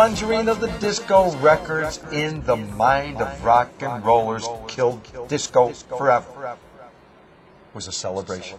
plungering of the disco records in the mind of rock and rollers killed disco forever. Was a celebration.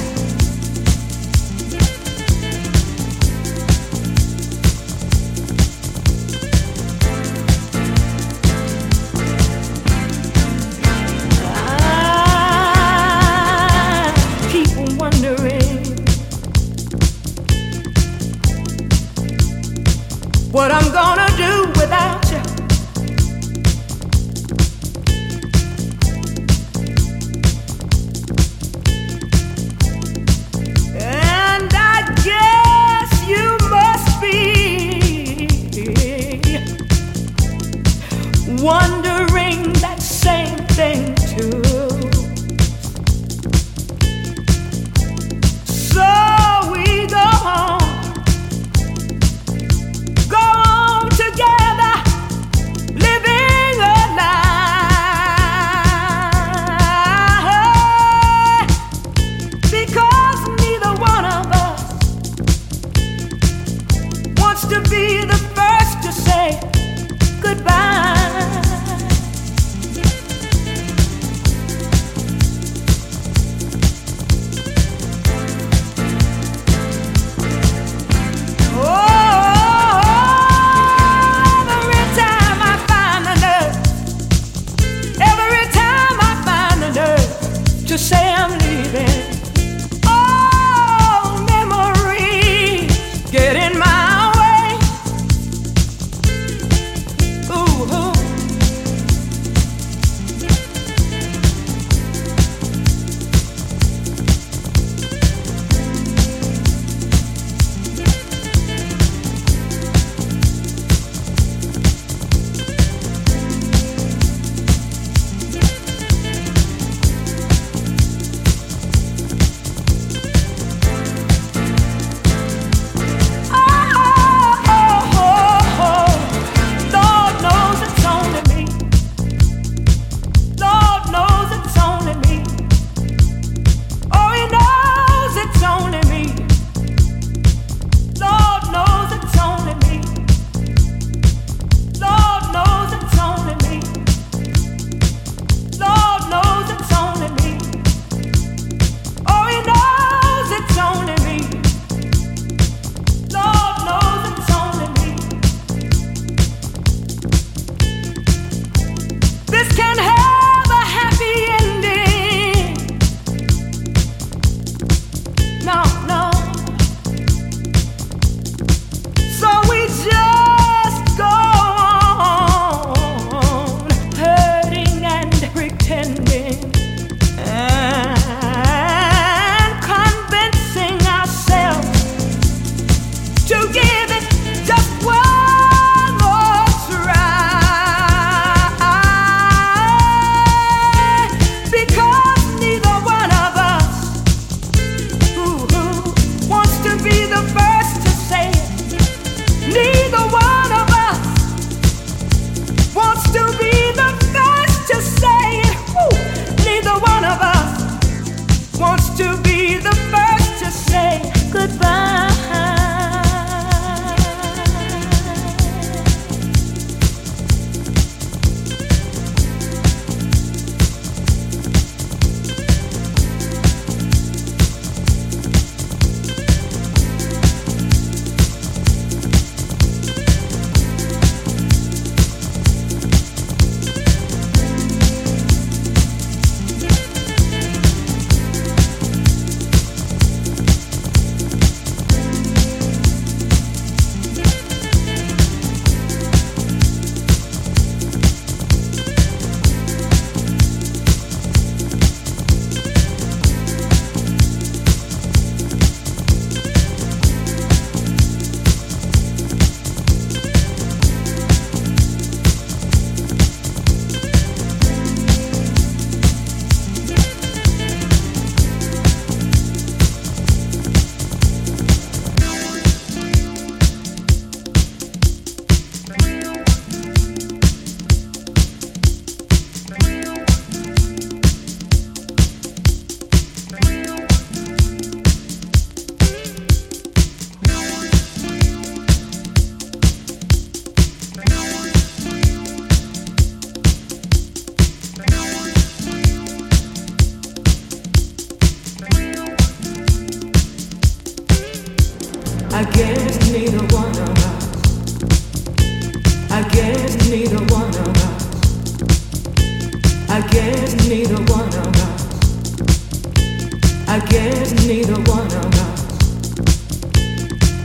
I guess neither one of us.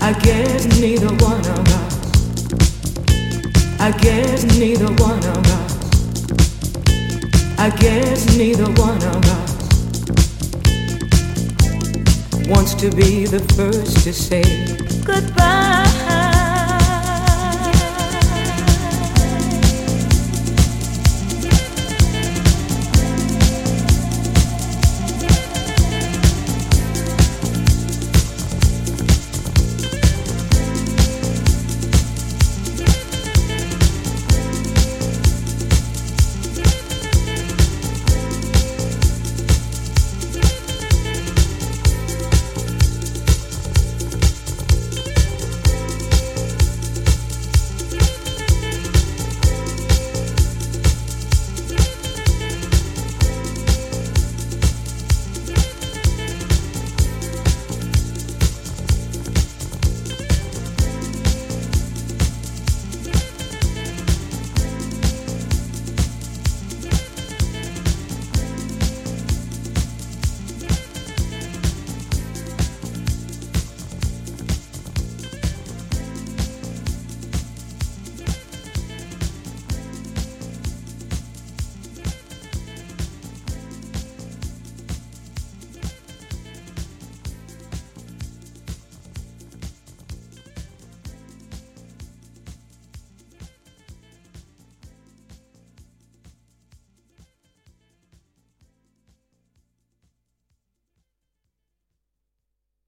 I guess neither one of us. I guess neither one of us. I guess neither one of us wants to be the first to say goodbye.